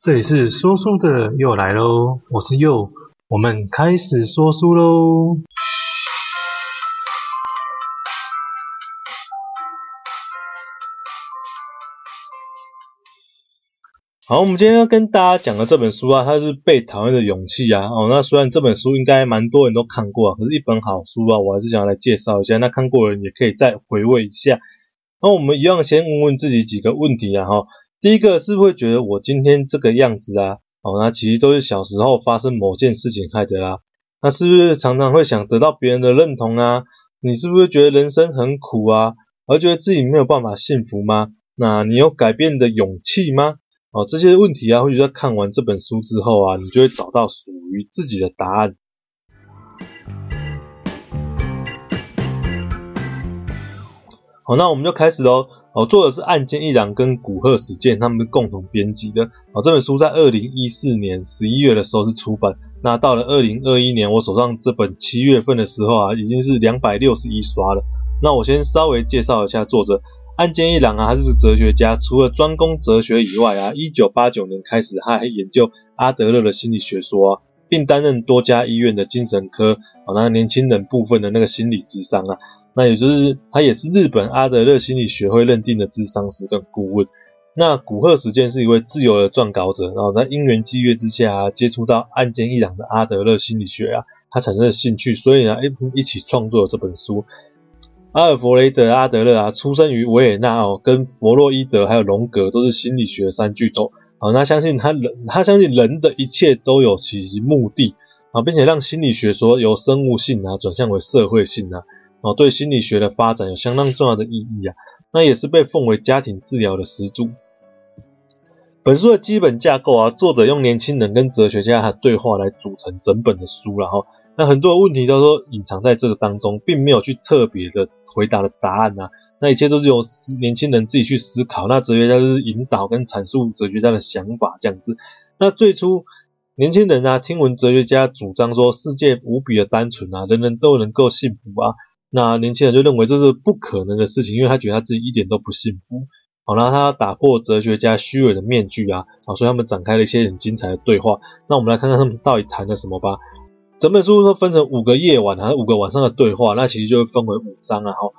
这里是说书的又来喽，我是又，我们开始说书喽。好，我们今天要跟大家讲的这本书啊，它是《被讨厌的勇气》啊。哦，那虽然这本书应该蛮多人都看过啊，可是一本好书啊，我还是想来介绍一下。那看过的人也可以再回味一下。那我们一样先问问自己几个问题啊，哈。第一个是不是会觉得我今天这个样子啊，哦，那其实都是小时候发生某件事情害的啦。那是不是常常会想得到别人的认同啊？你是不是觉得人生很苦啊，而觉得自己没有办法幸福吗？那你有改变的勇气吗？哦，这些问题啊，或许在看完这本书之后啊，你就会找到属于自己的答案。好，那我们就开始喽。哦，作者是岸见一郎跟古贺史健，他们共同编辑的。哦，这本书在二零一四年十一月的时候是出版，那到了二零二一年，我手上这本七月份的时候啊，已经是两百六十一刷了。那我先稍微介绍一下作者，岸见一郎啊，他是哲学家，除了专攻哲学以外啊，一九八九年开始，他还研究阿德勒的心理学说啊，并担任多家医院的精神科啊，那年轻人部分的那个心理智商啊。那也就是他也是日本阿德勒心理学会认定的智商师跟顾问。那古贺史健是一位自由的撰稿者，然后在因缘际遇之下啊，接触到岸见一郎的阿德勒心理学啊，他产生了兴趣，所以呢，一起创作了这本书。阿尔弗雷德阿德勒啊，出生于维也纳哦，跟弗洛伊德还有荣格都是心理学三巨头。好，那相信他人，他相信人的一切都有其目的啊，并且让心理学说由生物性啊转向为社会性啊。哦，对心理学的发展有相当重要的意义啊，那也是被奉为家庭治疗的始祖。本书的基本架构啊，作者用年轻人跟哲学家的对话来组成整本的书，然后那很多问题都说隐藏在这个当中，并没有去特别的回答的答案啊，那一切都是由年轻人自己去思考，那哲学家就是引导跟阐述哲学家的想法这样子。那最初年轻人啊，听闻哲学家主张说世界无比的单纯啊，人人都能够幸福啊。那年轻人就认为这是不可能的事情，因为他觉得他自己一点都不幸福。好，然后他打破哲学家虚伪的面具啊，好，所以他们展开了一些很精彩的对话。那我们来看看他们到底谈了什么吧。整本书都分成五个夜晚，还有五个晚上的对话，那其实就会分为五章啊。好，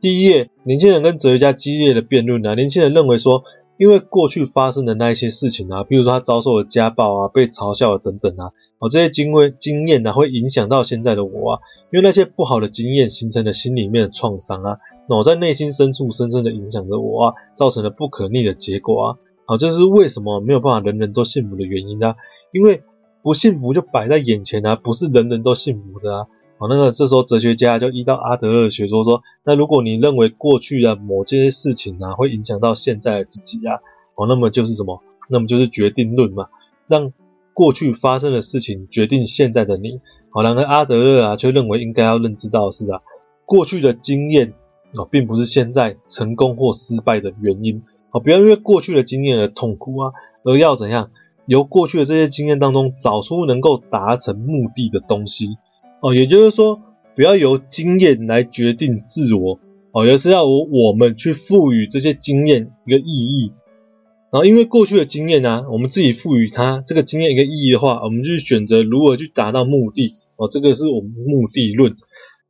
第一页，年轻人跟哲学家激烈的辩论啊。年轻人认为说，因为过去发生的那一些事情啊，比如说他遭受了家暴啊，被嘲笑了等等啊。哦，这些经会经验呢，会影响到现在的我啊，因为那些不好的经验形成了心里面的创伤啊，那我在内心深处深深的影响着我啊，造成了不可逆的结果啊。好，这是为什么没有办法人人都幸福的原因啊，因为不幸福就摆在眼前啊，不是人人都幸福的啊。好，那个这时候哲学家就依照阿德勒学说说，那如果你认为过去的某些事情啊，会影响到现在的自己啊，哦，那么就是什么？那么就是决定论嘛，让。过去发生的事情决定现在的你，好，然而阿德勒啊却认为应该要认知到的是啊，过去的经验啊并不是现在成功或失败的原因，好，不要因为过去的经验而痛苦啊，而要怎样由过去的这些经验当中找出能够达成目的的东西，哦，也就是说不要由经验来决定自我，哦，而是要由我们去赋予这些经验一个意义。然后，因为过去的经验呢、啊，我们自己赋予它这个经验一个意义的话，我们就选择如何去达到目的。哦，这个是我们目的论。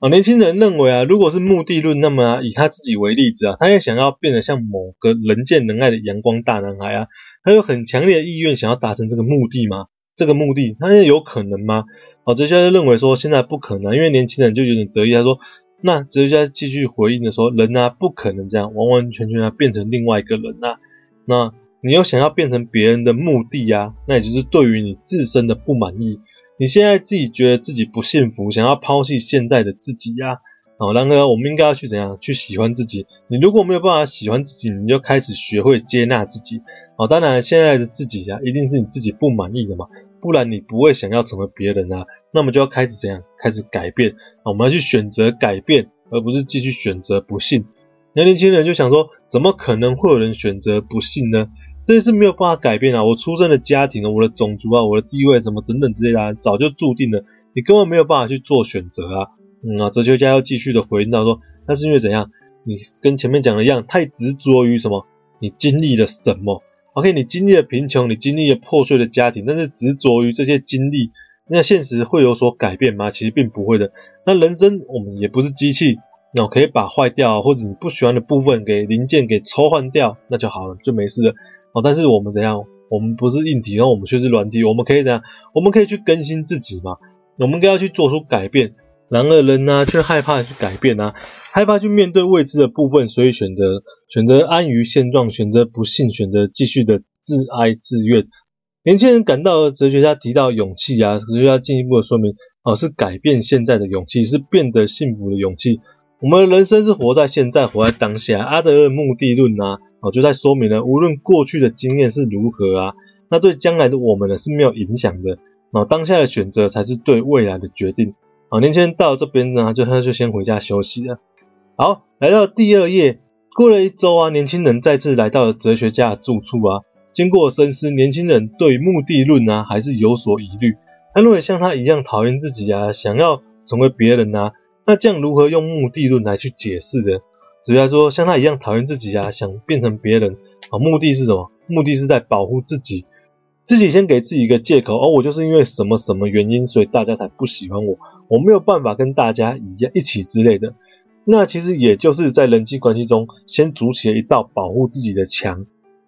啊，年轻人认为啊，如果是目的论，那么，以他自己为例子啊，他也想要变得像某个人见人爱的阳光大男孩啊，他有很强烈的意愿想要达成这个目的吗？这个目的，他也有可能吗？好，哲学家认为说现在不可能，因为年轻人就有点得意，他说，那哲学家继续回应的说，人啊，不可能这样完完全全啊变成另外一个人啊，那。你又想要变成别人的目的呀、啊？那也就是对于你自身的不满意。你现在自己觉得自己不幸福，想要抛弃现在的自己呀、啊？好，然而我们应该要去怎样去喜欢自己？你如果没有办法喜欢自己，你就开始学会接纳自己。好，当然现在的自己呀、一定是你自己不满意的嘛，不然你不会想要成为别人啊。那么就要开始怎样？开始改变。我们要去选择改变，而不是继续选择不幸。那年轻人就想说，怎么可能会有人选择不幸呢？这是没有办法改变啊！我出生的家庭啊我的种族啊，我的地位什么等等之类的，早就注定了，你根本没有办法去做选择啊！嗯啊，哲学家又继续的回应到说，那是因为怎样？你跟前面讲的一样，太执着于什么？你经历了什么？OK，你经历了贫穷，你经历了破碎的家庭，但是执着于这些经历，那现实会有所改变吗？其实并不会的。那人生我们也不是机器，那我可以把坏掉或者你不喜欢的部分给零件给抽换掉，那就好了，就没事了。哦，但是我们怎样？我们不是硬体，然后我们却是软体，我们可以怎样？我们可以去更新自己嘛？我们应该要去做出改变。然而人呢、却害怕去改变啊，害怕去面对未知的部分，所以选择选择安于现状，选择不幸，选择继续的自哀自怨。年轻人感到哲学家提到勇气啊，哲学家进一步的说明，哦，是改变现在的勇气，是变得幸福的勇气。我们人生是活在现在，活在当下。阿德勒目的论啊，哦，就在说明了，无论过去的经验是如何啊，那对将来的我们呢是没有影响的。哦，当下的选择才是对未来的决定。好，年轻人到了这边呢，就他就先回家休息了。好，来到第二页，过了一周啊，年轻人再次来到了哲学家的住处啊。经过深思，年轻人对目的论啊还是有所疑虑。他认为像他一样讨厌自己啊，想要成为别人啊，那这样如何用目的论来去解释呢？哲学家说，像他一样讨厌自己啊，想变成别人啊，目的是什么？目的是在保护自己。自己先给自己一个借口，哦，我就是因为什么什么原因，所以大家才不喜欢我，我没有办法跟大家一样一起之类的。那其实也就是在人际关系中先筑起了一道保护自己的墙，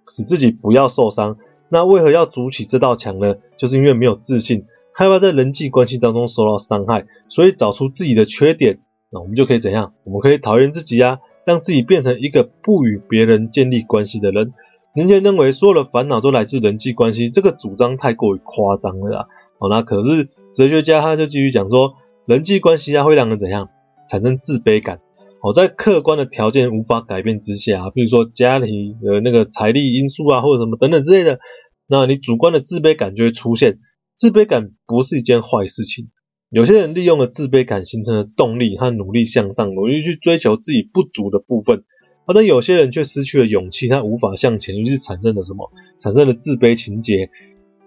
使自己不要受伤。那为何要筑起这道墙呢？就是因为没有自信，害怕在人际关系当中受到伤害，所以找出自己的缺点，那我们就可以怎样？我们可以讨厌自己啊，让自己变成一个不与别人建立关系的人。年轻人认为所有的烦恼都来自人际关系，这个主张太过于夸张了啦。好，那可是哲学家他就继续讲说，人际关系啊会让人怎样产生自卑感？好，在客观的条件无法改变之下啊，比如说家庭的那个财力因素啊，或者什么等等之类的，那你主观的自卑感就会出现。自卑感不是一件坏事情，有些人利用了自卑感形成的动力和努力向上，努力去追求自己不足的部分。而，但有些人却失去了勇气，他无法向前，于是产生了什么？产生了自卑情结。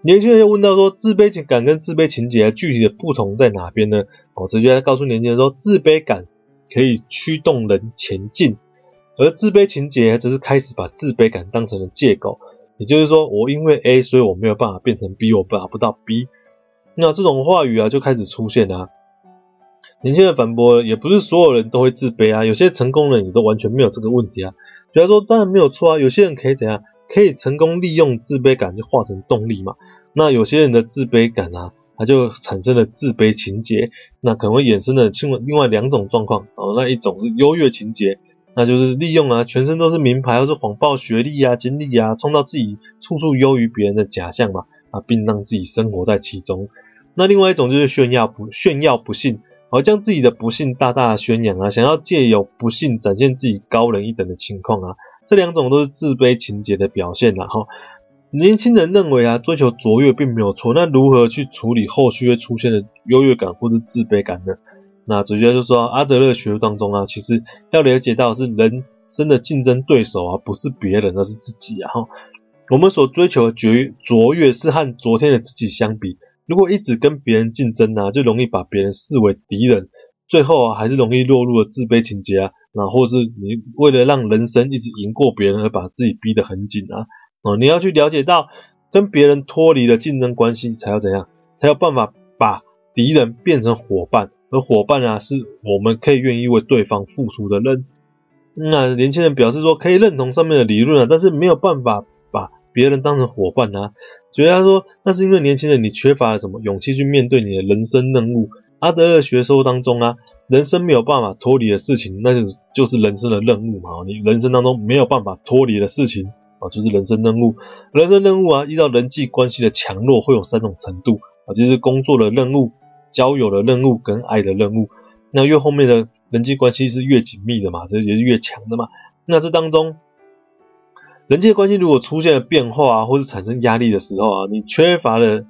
年轻人又问到说，自卑情感跟自卑情结具体的不同在哪边呢？我直接告诉年轻人说，自卑感可以驱动人前进，而自卑情结则是开始把自卑感当成了借口。也就是说，我因为 A，所以我没有办法变成 B，我达不到 B。那这种话语啊，就开始出现了。年轻人反驳，也不是所有人都会自卑啊，有些成功人也都完全没有这个问题啊。比方说，当然没有错啊，有些人可以怎样，可以成功利用自卑感就化成动力嘛。那有些人的自卑感啊，他就产生了自卑情结，那可能会衍生了另外另外两种状况哦。那一种是优越情结，那就是利用啊全身都是名牌或是谎报学历啊、经历啊，创造自己处处优于别人的假象嘛啊，并让自己生活在其中。那另外一种就是炫耀不炫耀不幸。而将自己的不幸大大的宣扬啊，想要借由不幸展现自己高人一等的情况啊，这两种都是自卑情节的表现啦。哈，年轻人认为啊，追求卓越并没有错，那如何去处理后续会出现的优越感或者自卑感呢？那哲学家就说，阿德勒学说当中啊，其实要了解到是人生的竞争对手啊，不是别人，而是自己啊。我们所追求的卓卓越是和昨天的自己相比。如果一直跟别人竞争啊，就容易把别人视为敌人，最后啊还是容易落入了自卑情结啊，那或是你为了让人生一直赢过别人而把自己逼得很紧啊，哦，你要去了解到跟别人脱离了竞争关系，才要怎样，才有办法把敌人变成伙伴，而伙伴啊是我们可以愿意为对方付出的人。那年轻人表示说可以认同上面的理论啊，但是没有办法别人当成伙伴啊。所以他说，那是因为年轻人你缺乏了什么勇气去面对你的人生任务。阿德勒学说当中啊，人生没有办法脱离的事情，那就就是人生的任务嘛。你人生当中没有办法脱离的事情啊，就是人生任务。人生任务啊，依照人际关系的强弱会有三种程度啊，就是工作的任务、交友的任务跟爱的任务。那越后面的人际关系是越紧密的嘛，这也是越强的嘛。那这当中。人际关系如果出现了变化啊，或是产生压力的时候啊，你缺乏了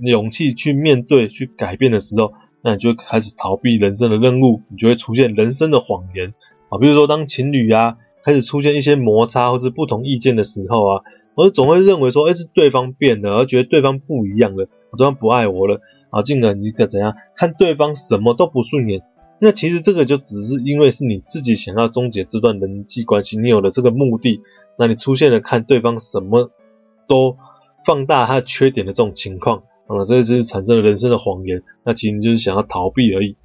勇气去面对、去改变的时候，那你就开始逃避人生的任务，你就会出现人生的谎言啊。比如说，当情侣啊开始出现一些摩擦或是不同意见的时候啊，我总会认为说，哎，是对方变了，而觉得对方不一样了，我对方不爱我了啊，进而你可怎样看对方什么都不顺眼，那其实这个就只是因为是你自己想要终结这段人际关系，你有了这个目的，那你出现了看对方什么都放大他缺点的这种情况，啊，这就是产生了人生的谎言。那其实就是想要逃避而已。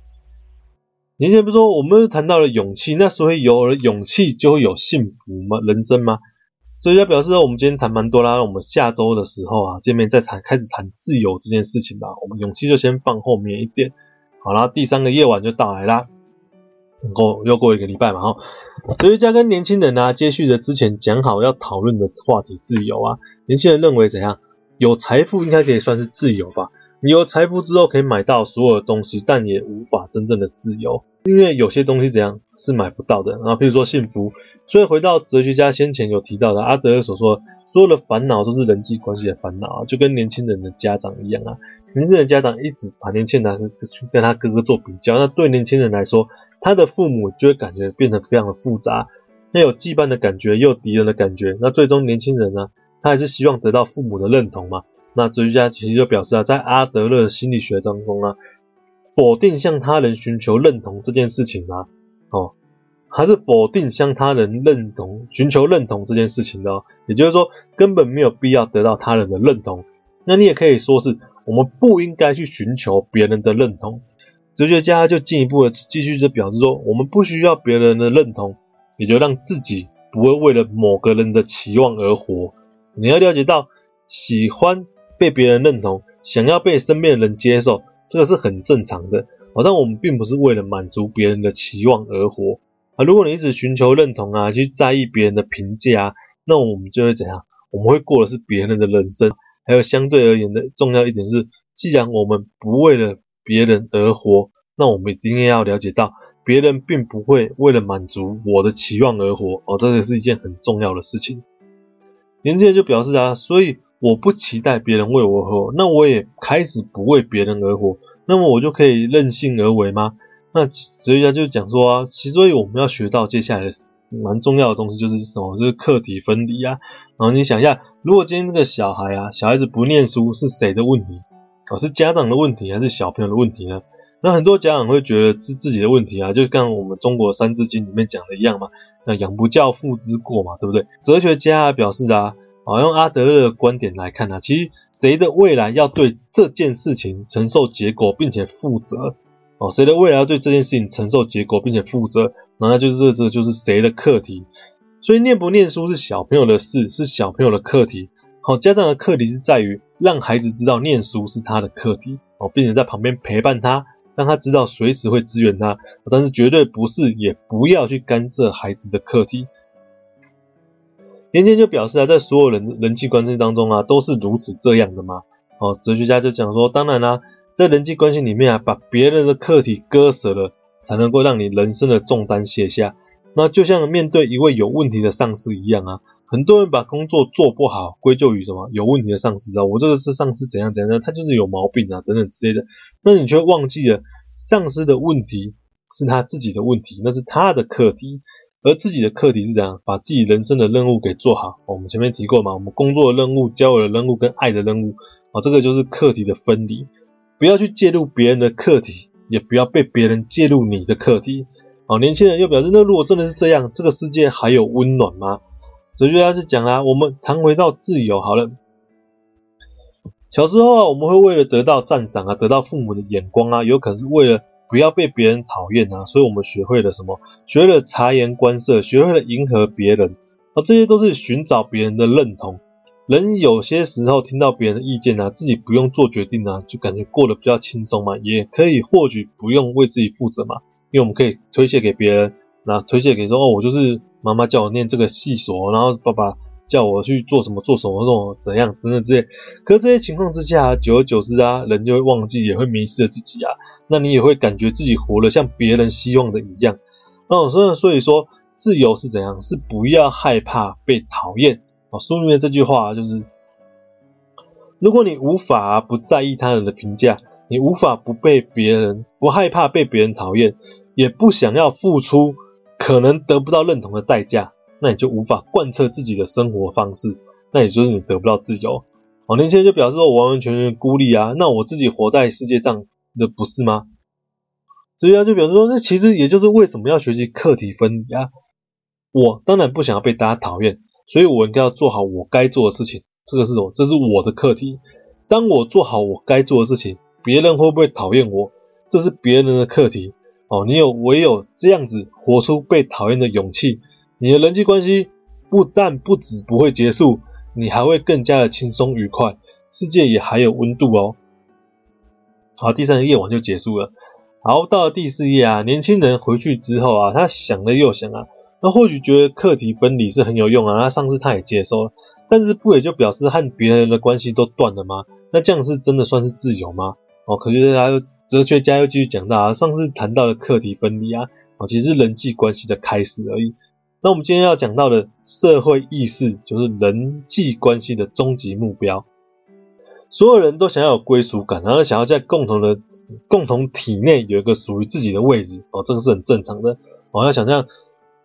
年轻人不是说我们谈到了勇气，那所以有了勇气就会有幸福吗？人生吗？所以要表示，我们今天谈蛮多啦，我们下周的时候啊，见面再谈，开始谈自由这件事情吧。我们勇气就先放后面一点。好啦，第三个夜晚就到来啦，过又过一个礼拜嘛，哈。哲学家跟年轻人啊，接续着之前讲好要讨论的话题，自由啊。年轻人认为怎样？有财富应该可以算是自由吧？你有财富之后可以买到所有的东西，但也无法真正的自由，因为有些东西怎样是买不到的。然后譬如说幸福。所以回到哲学家先前有提到的阿德勒所说，所有的烦恼都是人际关系的烦恼啊，就跟年轻人的家长一样啊。年轻人的家长一直把年轻人拿去跟他哥哥做比较，那对年轻人来说，他的父母就会感觉变得非常的复杂，那有羁绊的感觉，又有敌人的感觉。那最终年轻人呢，他还是希望得到父母的认同嘛。那哲学家其实就表示啊，在阿德勒心理学当中啊，否定向他人寻求认同这件事情啊，哦。还是否定向他人认同、寻求认同这件事情的哦，也就是说根本没有必要得到他人的认同。那你也可以说是我们不应该去寻求别人的认同。哲学家就进一步的继续的表示说，我们不需要别人的认同，也就让自己不会为了某个人的期望而活。你要了解到，喜欢被别人认同，想要被身边的人接受，这个是很正常的。好，但我们并不是为了满足别人的期望而活。啊，如果你一直寻求认同啊，去在意别人的评价啊，那我们就会怎样？我们会过的是别人的人生。还有相对而言的重要一点是，既然我们不为了别人而活，那我们一定要了解到，别人并不会为了满足我的期望而活。哦，这也是一件很重要的事情。年轻人就表示啊，所以我不期待别人为我而活，那我也开始不为别人而活，那么我就可以任性而为吗？那哲学家就讲说啊，其实所以我们要学到接下来蛮重要的东西就是什么？就是课题分离啊。然后你想一下，如果今天这个小孩啊，小孩子不念书是谁的问题？哦，是家长的问题还是小朋友的问题呢？那很多家长会觉得是自己的问题啊，就跟我们中国三字经里面讲的一样嘛，那养不教，父之过嘛，对不对？哲学家表示啊，啊，用阿德勒的观点来看啊，其实谁的未来要对这件事情承受结果并且负责。哦，谁的未来要对这件事情承受结果并且负责，那就是这这就是谁的课题。所以念不念书是小朋友的事，是小朋友的课题。好，家长的课题是在于让孩子知道念书是他的课题，哦，并且在旁边陪伴他，让他知道随时会支援他，但是绝对不是，也不要去干涉孩子的课题。年轻就表示啊，在所有人人际关系当中啊，都是如此这样的吗？哦，哲学家就讲说，当然啦、在人际关系里面啊，把别人的课题割舍了，才能够让你人生的重担卸下。那就像面对一位有问题的上司一样啊，很多人把工作做不好归咎于什么？有问题的上司啊，我这个是上司怎样怎样，他就是有毛病啊，等等之类的。那你却忘记了，上司的问题是他自己的问题，那是他的课题，而自己的课题是怎样？把自己人生的任务给做好。我们前面提过嘛，我们工作的任务、交友的任务跟爱的任务啊，这个就是课题的分离。不要去介入别人的课题，也不要被别人介入你的课题。哦，年轻人又表示，那如果真的是这样，这个世界还有温暖吗？哲学家就讲啦，我们谈回到自由好了。小时候啊，我们会为了得到赞赏啊，得到父母的眼光啊，有可能是为了不要被别人讨厌啊，所以我们学会了什么？学会了察言观色，学会了迎合别人，而这些都是寻找别人的认同。人有些时候听到别人的意见啊，自己不用做决定啊，就感觉过得比较轻松嘛，也可以或许不用为自己负责嘛，因为我们可以推卸给别人，那推卸给说哦，我就是妈妈叫我念这个系所，然后爸爸叫我去做什么做什么，那种怎样等等之类。可是这些情况之下，久而久之啊，人就会忘记，也会迷失了自己啊，那你也会感觉自己活得像别人希望的一样。哦，所以所以说，自由是怎样？是不要害怕被讨厌。哦，书里面这句话就是：如果你无法不在意他人的评价，你无法不被别人不害怕被别人讨厌，也不想要付出可能得不到认同的代价，那你就无法贯彻自己的生活方式，那也就是你得不到自由。哦，年轻人就表示说：我完完全全孤立啊，那我自己活在世界上的不是吗？所以他就表示说，那其实也就是为什么要学习课题分离啊。我当然不想要被大家讨厌，所以我应该要做好我该做的事情。这个是什么？这是我的课题。当我做好我该做的事情，别人会不会讨厌我？这是别人的课题。哦，你有唯有这样子活出被讨厌的勇气，你的人际关系不但不止不会结束，你还会更加的轻松愉快，世界也还有温度哦。好，第三个夜晚就结束了。好，到了第四页啊，年轻人回去之后啊，他想了又想啊。那或许觉得课题分离是很有用啊，那上次他也接受了，但是不也就表示和别人的关系都断了吗？那这样是真的算是自由吗？哦，可是他又哲学家又继续讲到啊，上次谈到的课题分离啊，啊，其实是人际关系的开始而已。那我们今天要讲到的社会意识，就是人际关系的终极目标。所有人都想要有归属感，然后想要在共同的共同体内有一个属于自己的位置哦，这个是很正常的。哦，要想象。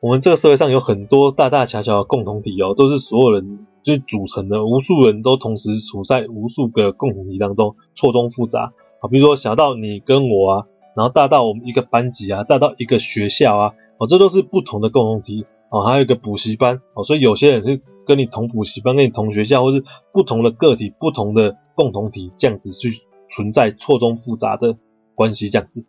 我们这个社会上有很多大大小小的共同体哦，都是所有人就组成的，无数人都同时处在无数个共同体当中，错综复杂啊。比如说小到你跟我啊，然后大到我们一个班级啊，大到一个学校啊，哦，这都是不同的共同体哦。还有一个补习班哦，所以有些人是跟你同补习班，跟你同学校，或是不同的个体、不同的共同体这样子去存在错综复杂的关系这样子。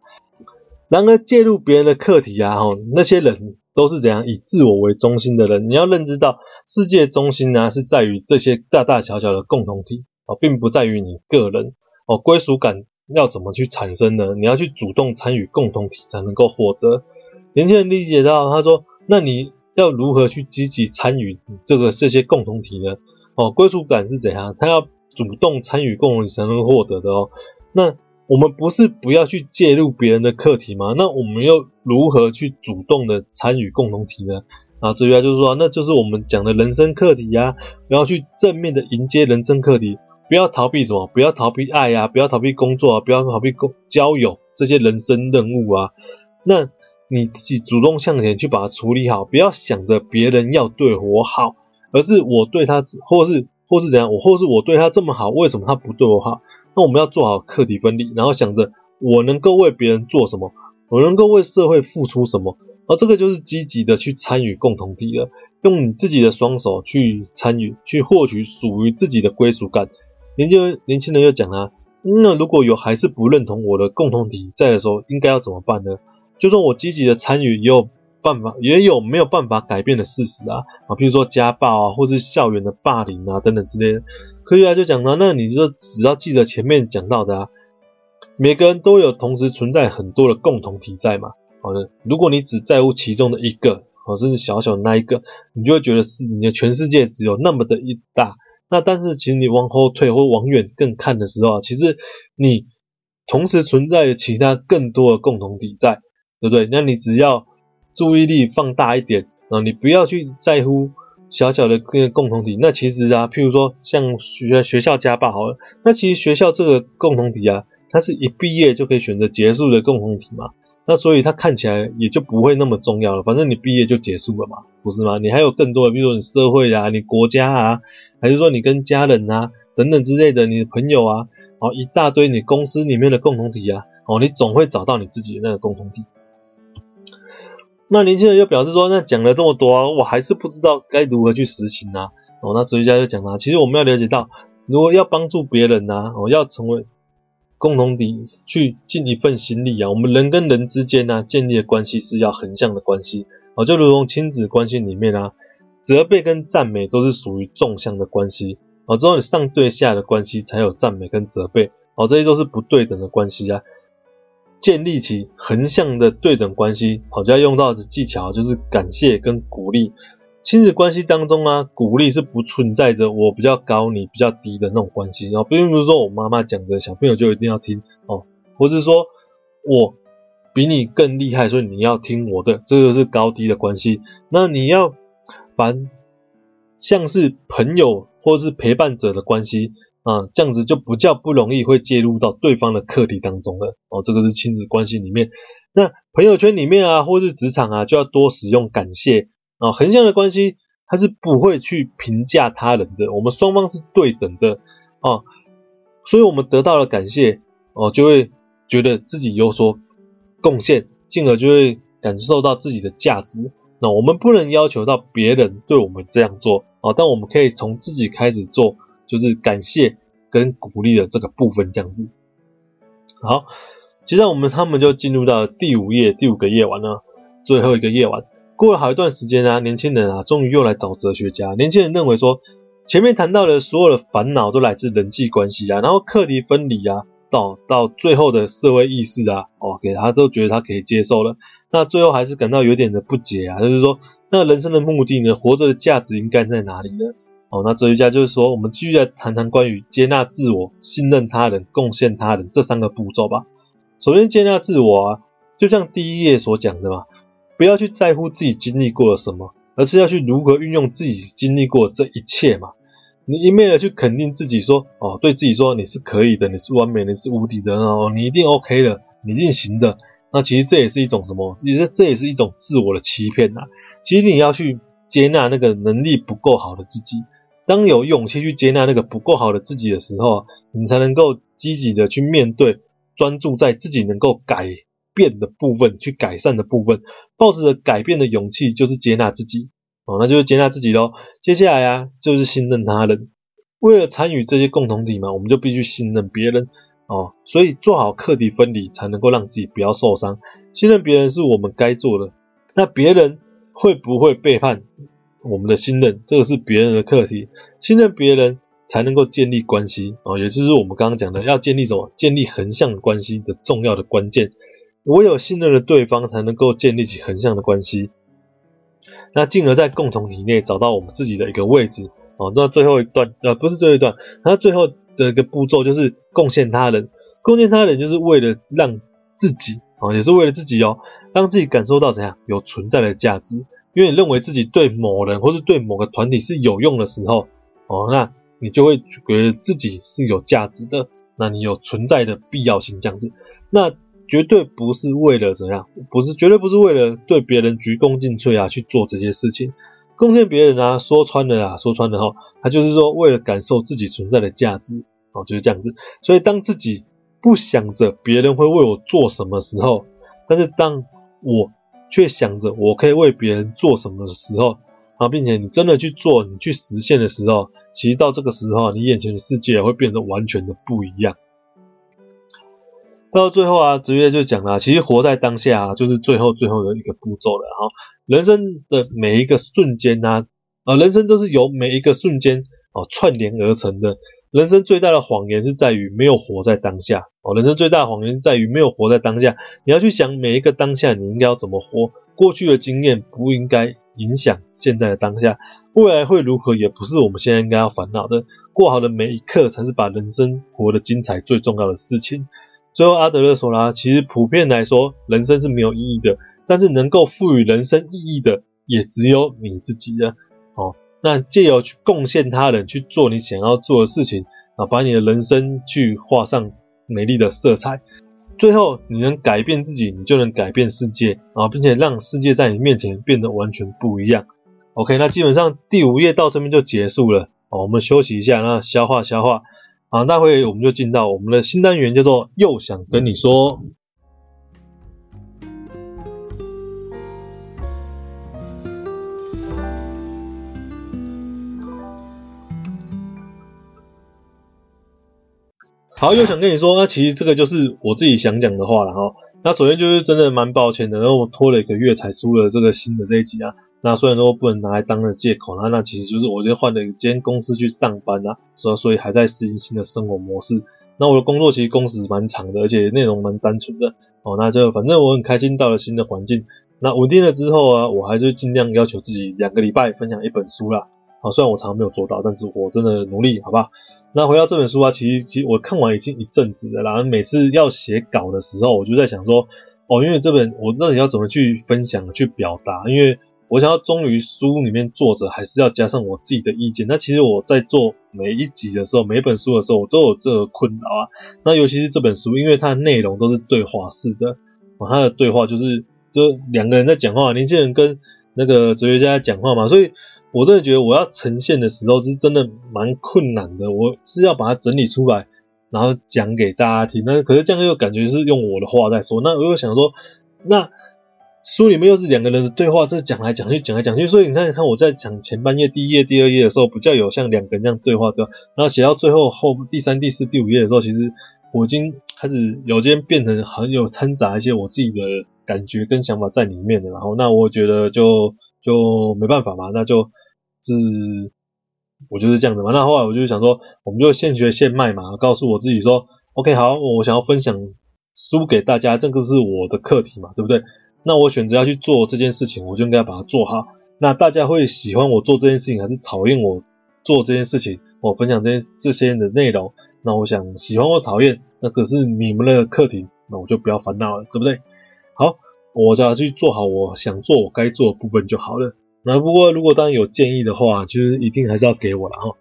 然而介入别人的课题啊，哦，那些人。都是怎样以自我为中心的人？你要认知到，世界中心呢是在于这些大大小小的共同体哦，并不在于你个人哦。归属感要怎么去产生呢？你要去主动参与共同体才能够获得。年轻人理解到，他说：“那你要如何去积极参与这个这些共同体呢？哦，归属感是怎样？他要主动参与共同体才能获得的哦。那。”我们不是不要去介入别人的课题吗？那我们又如何去主动的参与共同体呢？啊，这句话就是说，那就是我们讲的人生课题呀，然后去正面的迎接人生课题，不要逃避什么，不要逃避爱呀，不要逃避工作啊，不要逃避工交友这些人生任务啊。那你自己主动向前去把它处理好，不要想着别人要对我好，而是我对他，或是或是怎样，我或是我对他这么好，为什么他不对我好？那我们要做好课题分离，然后想着我能够为别人做什么，我能够为社会付出什么，而这个就是积极的去参与共同体了，用你自己的双手去参与，去获取属于自己的归属感。年轻年轻人又讲啊，那如果有还是不认同我的共同体在的时候，应该要怎么办呢？就说我积极的参与，也有办法，也有没有办法改变的事实啊啊，比如说家暴啊，或是校园的霸凌啊等等之类的。科学家就讲到，那你就只要记得前面讲到的啊，每个人都有同时存在很多的共同体在嘛。好的，如果你只在乎其中的一个，哦，甚至小小的那一个，你就会觉得是你的全世界只有那么的一大。那但是其实你往后退或往远更看的时候啊，其实你同时存在其他更多的共同体在，对不对？那你只要注意力放大一点啊，你不要去在乎。小小的个共同体，那其实啊，譬如说像学学校家暴好了，那其实学校这个共同体啊，它是一毕业就可以选择结束的共同体嘛，那所以它看起来也就不会那么重要了，反正你毕业就结束了嘛，不是吗？你还有更多的，比如说你社会啊，你国家啊，还是说你跟家人啊等等之类的，你的朋友啊，哦一大堆你公司里面的共同体啊，哦你总会找到你自己的那个共同体。那年轻人又表示说，那讲了这么多啊，我还是不知道该如何去实行啊。哦，那哲学家就讲了，其实我们要了解到，如果要帮助别人啊，哦，要成为共同体，去尽一份心力啊。我们人跟人之间呢，建立的关系是要横向的关系，啊，就如同亲子关系里面啊，责备跟赞美都是属于纵向的关系，啊，只有你上对下的关系才有赞美跟责备，啊，这些都是不对等的关系啊。建立起横向的对等关系，好，就要用到的技巧就是感谢跟鼓励。亲子关系当中啊，鼓励是不存在着我比较高，你比较低的那种关系。然后，并不是说我妈妈讲的小朋友就一定要听哦，或是说我比你更厉害，所以你要听我的，这个是高低的关系。那你要把像是朋友或是陪伴者的关系。啊，这样子就不叫不容易会介入到对方的课题当中了。哦，这个是亲子关系里面。那朋友圈里面啊，或是职场啊，就要多使用感谢啊。横向的关系，它是不会去评价他人的，我们双方是对等的啊。所以我们得到了感谢，哦，就会觉得自己有所贡献，进而就会感受到自己的价值。那我们不能要求到别人对我们这样做啊，但我们可以从自己开始做，就是感谢跟鼓励的这个部分这样子。好，接下来我们他们就进入到第五页，第五个夜晚呢，最后一个夜晚。过了好一段时间啊，年轻人啊，终于又来找哲学家。年轻人认为说，前面谈到的所有的烦恼都来自人际关系啊，然后课题分离啊，到到最后的社会意识啊，哦，给他都觉得他可以接受了。那最后还是感到有点的不解啊，就是说，那人生的目的呢，活着的价值应该在哪里呢？哦，那哲学家就是说，我们继续来谈谈关于接纳自我、信任他人、贡献他人这三个步骤吧。首先，接纳自我啊，就像第一页所讲的嘛。不要去在乎自己经历过了什么，而是要去如何运用自己经历过这一切嘛。你一味的去肯定自己说，哦，对自己说你是可以的，你是完美的，你是无敌的哦，你一定 OK 的，你一定行的。那其实这也是一种什么？其实这也是一种自我的欺骗呐。其实你要去接纳那个能力不够好的自己。当有勇气去接纳那个不够好的自己的时候，你才能够积极的去面对，专注在自己能够改。变的部分，去改善的部分，抱着改变的勇气，就是接纳自己哦，那就是接纳自己喽。接下来啊，就是信任他人。为了参与这些共同体嘛，我们就必须信任别人哦。所以做好课题分离，才能够让自己不要受伤。信任别人是我们该做的。那别人会不会背叛我们的信任？这个是别人的课题。信任别人才能够建立关系哦，也就是我们刚刚讲的，要建立什么？建立横向关系的重要的关键。唯有信任了对方，才能够建立起横向的关系，那进而在共同体内找到我们自己的一个位置。哦，那最后一段，呃，不是最后一段，那最后的一个步骤就是贡献他人。贡献他人就是为了让自己，啊，也是为了自己哦，让自己感受到怎样有存在的价值。因为你认为自己对某人或是对某个团体是有用的时候，哦，那你就会觉得自己是有价值的，那你有存在的必要性这样子，那。绝对不是为了怎样，不是绝对不是为了对别人鞠躬尽瘁啊去做这些事情，贡献别人啊，说穿了啊，说穿了哈，他就是说为了感受自己存在的价值，哦，就是这样子。所以当自己不想着别人会为我做什么时候，但是当我却想着我可以为别人做什么的时候，啊，并且你真的去做，你去实现的时候，其实到这个时候，你眼前的世界会变得完全的不一样。到最后啊，直接就讲了，其实活在当下啊，就是最后最后的一个步骤了。哈，人生的每一个瞬间啊，呃，人生都是由每一个瞬间哦串联而成的。人生最大的谎言是在于没有活在当下哦，人生最大的谎言是在于没有活在当下。你要去想每一个当下，你应该要怎么活？过去的经验不应该影响现在的当下，未来会如何也不是我们现在应该要烦恼的。过好的每一刻才是把人生活得精彩最重要的事情。最后，阿德勒说啦，其实普遍来说，人生是没有意义的，但是能够赋予人生意义的，也只有你自己了。哦，那借由去贡献他人，去做你想要做的事情，啊，把你的人生去画上美丽的色彩。最后，你能改变自己，你就能改变世界啊，并且让世界在你面前变得完全不一样。OK，那基本上第五页到这边就结束了。哦，我们休息一下，那消化消化。好，那会我们就进到我们的新单元，叫做“又想跟你说”。好，又想跟你说，那其实这个就是我自己想讲的话了哈。那首先就是真的蛮抱歉的，然后我拖了一个月才出了这个新的这一集啊。那虽然说不能拿来当个借口，那那其实就是我就换了一间公司去上班啊，所所以还在适应新的生活模式。那我的工作其实工时蛮长的，而且内容蛮单纯的哦。那就反正我很开心到了新的环境。那稳定了之后啊，我还是尽量要求自己两个礼拜分享一本书啦。啊，虽然我常常没有做到，但是我真的努力，好吧？那回到这本书啊，其实其实我看完已经一阵子了。然后每次要写稿的时候，我就在想说，哦，因为这本我到底要怎么去分享、去表达？因为我想要忠于书里面作者，还是要加上我自己的意见。那其实我在做每一集的时候，每一本书的时候，我都有这个困扰啊。那尤其是这本书，因为它的内容都是对话式的，哦，它的对话就是就两个人在讲话，年轻人跟那个哲学家讲话嘛。所以我真的觉得我要呈现的时候是真的蛮困难的。我是要把它整理出来，然后讲给大家听。那可是这样又感觉是用我的话在说。那我又想说，那书里面又是两个人的对话，这讲来讲去，讲来讲去，所以你看，你看我在讲前半页第一页、第二页的时候，比较有像两个人这样对话，对吧？然后写到最后后第三、第四、第五页的时候，其实我已经开始有些变成很有掺杂一些我自己的感觉跟想法在里面的。然后那我觉得就就没办法嘛，那就是。我就是这样的嘛，那后来我就想说，我们就现学现卖嘛，告诉我自己说，OK，好，我想要分享书给大家，这个是我的课题嘛，对不对？那我选择要去做这件事情，我就应该把它做好。那大家会喜欢我做这件事情，还是讨厌我做这件事情？我分享这些这些的内容，那我想喜欢或讨厌，那可是你们的课题，那我就不要烦恼了，对不对？好，我就要去做好我想做我该做的部分就好了。那不过，如果当然有建议的话，其实一定还是要给我了哈。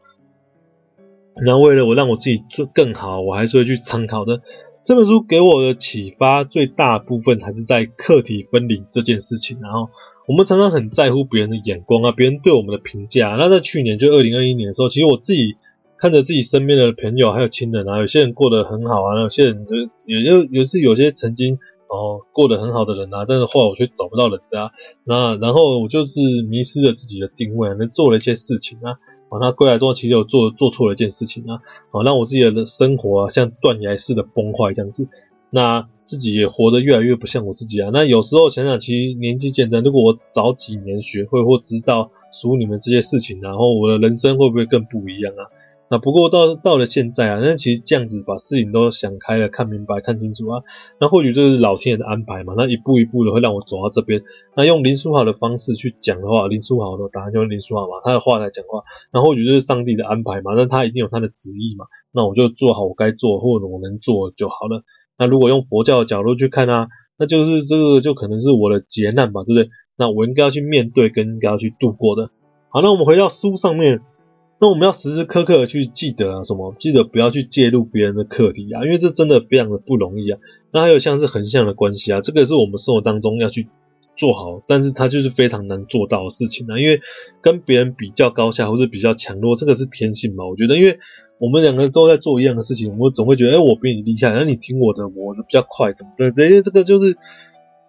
那为了我让我自己做更好，我还是会去参考的。这本书给我的启发最大部分还是在课题分离这件事情。然后我们常常很在乎别人的眼光啊，别人对我们的评价。那在去年就二零二一年的时候，其实我自己看着自己身边的朋友还有亲人啊，有些人过得很好啊，有些人就也就也是有些曾经。哦，过得很好的人啊，但是后来我却找不到人家，那然后我就是迷失了自己的定位，那做了一些事情啊，哦，那归来之后其实我做做错了一件事情啊，哦，让我自己的生活啊像断崖式的崩坏这样子，那自己也活得越来越不像我自己啊，那有时候想想，其实年纪渐长，如果我早几年学会或知道属你们这些事情，然后我的人生会不会更不一样啊？那不过到到了现在啊，那其实这样子把事情都想开了，看明白，看清楚啊，那或许这是老天爷的安排嘛。那一步一步的会让我走到这边。那用林书豪的方式去讲的话，林书豪的答案就是林书豪嘛，他的话来讲话。那或许就是上帝的安排嘛，那他一定有他的旨意嘛。那我就做好我该做或者我能做就好了。那如果用佛教的角度去看啊，那就是这个就可能是我的劫难吧，对不对？那我应该要去面对跟应该要去度过的。好，那我们回到书上面。那我们要时时刻刻去记得啊，什么？记得不要去介入别人的课题啊，因为这真的非常的不容易啊。那还有像是横向的关系啊，这个是我们生活当中要去做好，但是它就是非常难做到的事情啊。因为跟别人比较高下或者比较强弱，这个是天性嘛。我觉得，因为我们两个都在做一样的事情，我们总会觉得，哎，我比你厉害，那你听我的，我的比较快，怎么对？因为这个就是。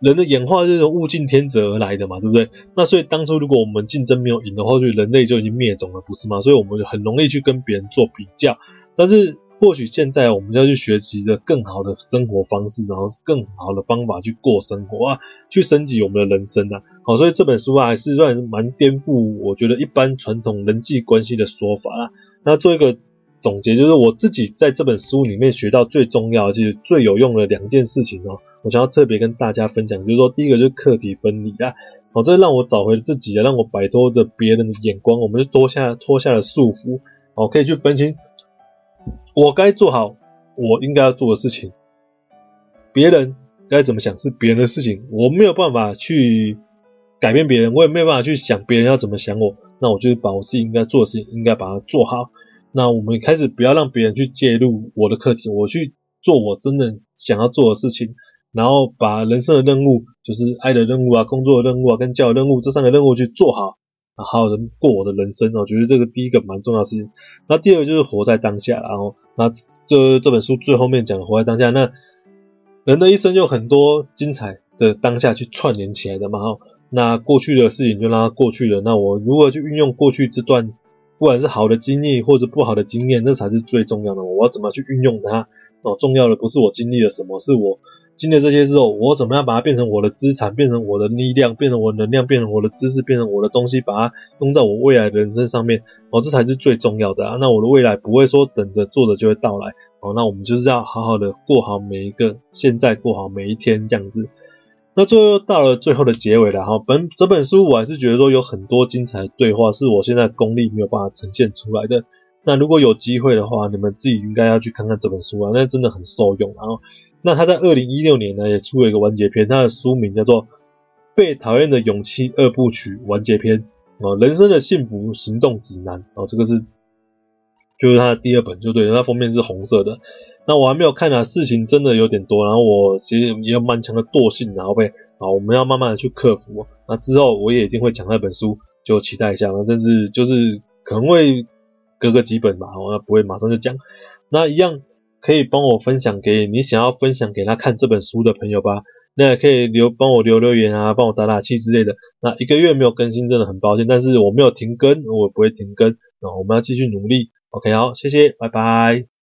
人的演化就是物竞天择而来的嘛，对不对？那所以当初如果我们竞争没有赢的话，就人类就已经灭种了，不是吗？所以我们很容易去跟别人做比较。但是或许现在我们要去学习着更好的生活方式，然后更好的方法去过生活啊，去升级我们的人生啊。好，所以这本书啊还是算蛮颠覆我觉得一般传统人际关系的说法啊。那做一个总结，就是我自己在这本书里面学到最重要，就是最有用的两件事情哦。我想要特别跟大家分享，就是说，第一个就是课题分离啊，哦，这让我找回了自己啊，让我摆脱着别人的眼光，我们就脱下脱下了束缚，哦，可以去分清我该做好我应该要做的事情，别人该怎么想是别人的事情，我没有办法去改变别人，我也没有办法去想别人要怎么想我，那我就把我自己应该做的事情应该把它做好。那我们开始不要让别人去介入我的课题，我去做我真正想要做的事情。然后把人生的任务，就是爱的任务啊、工作的任务啊、跟教育任务这三个任务去做好，然后好好的过我的人生。我觉得这个第一个蛮重要的事情。那第二个就是活在当下。然后，那这这本书最后面讲的活在当下，那人的一生有很多精彩的当下去串联起来的嘛。哈，那过去的事情就让它过去了。那我如何去运用过去这段，不管是好的经历或者不好的经验，那才是最重要的。我要怎么去运用它？哦，重要的不是我经历了什么，是我。经历这些之后，我怎么样把它变成我的资产，变成我的力量，变成我的能量，变成我的知识，变成我的东西，把它用在我未来的人生上面，哦，这才是最重要的啊！那我的未来不会说等着做着就会到来，哦，那我们就是要好好的过好每一个现在，过好每一天这样子。那最后到了最后的结尾了哈，本这本书我还是觉得说有很多精彩的对话，是我现在功力没有办法呈现出来的。那如果有机会的话，你们自己应该要去看看这本书啊，那真的很受用，然后。那他在二零一六年呢，也出了一个完结篇，他的书名叫做《被讨厌的勇气二部曲完结篇》啊，人生的幸福行动指南啊，这个是就是他的第二本，就对，那封面是红色的。那我还没有看啊，事情真的有点多，然后我其实也有蛮强的惰性，然后被啊，我们要慢慢的去克服。那之后我也一定会讲那本书，就期待一下。但是就是可能会隔个几本吧，那不会马上就讲。那一样。可以帮我分享给你想要分享给他看这本书的朋友吧。那也可以留帮我留留言啊，帮我打打气之类的。那一个月没有更新，真的很抱歉，但是我没有停更，我不会停更。那我们要继续努力。OK，好，谢谢，拜拜。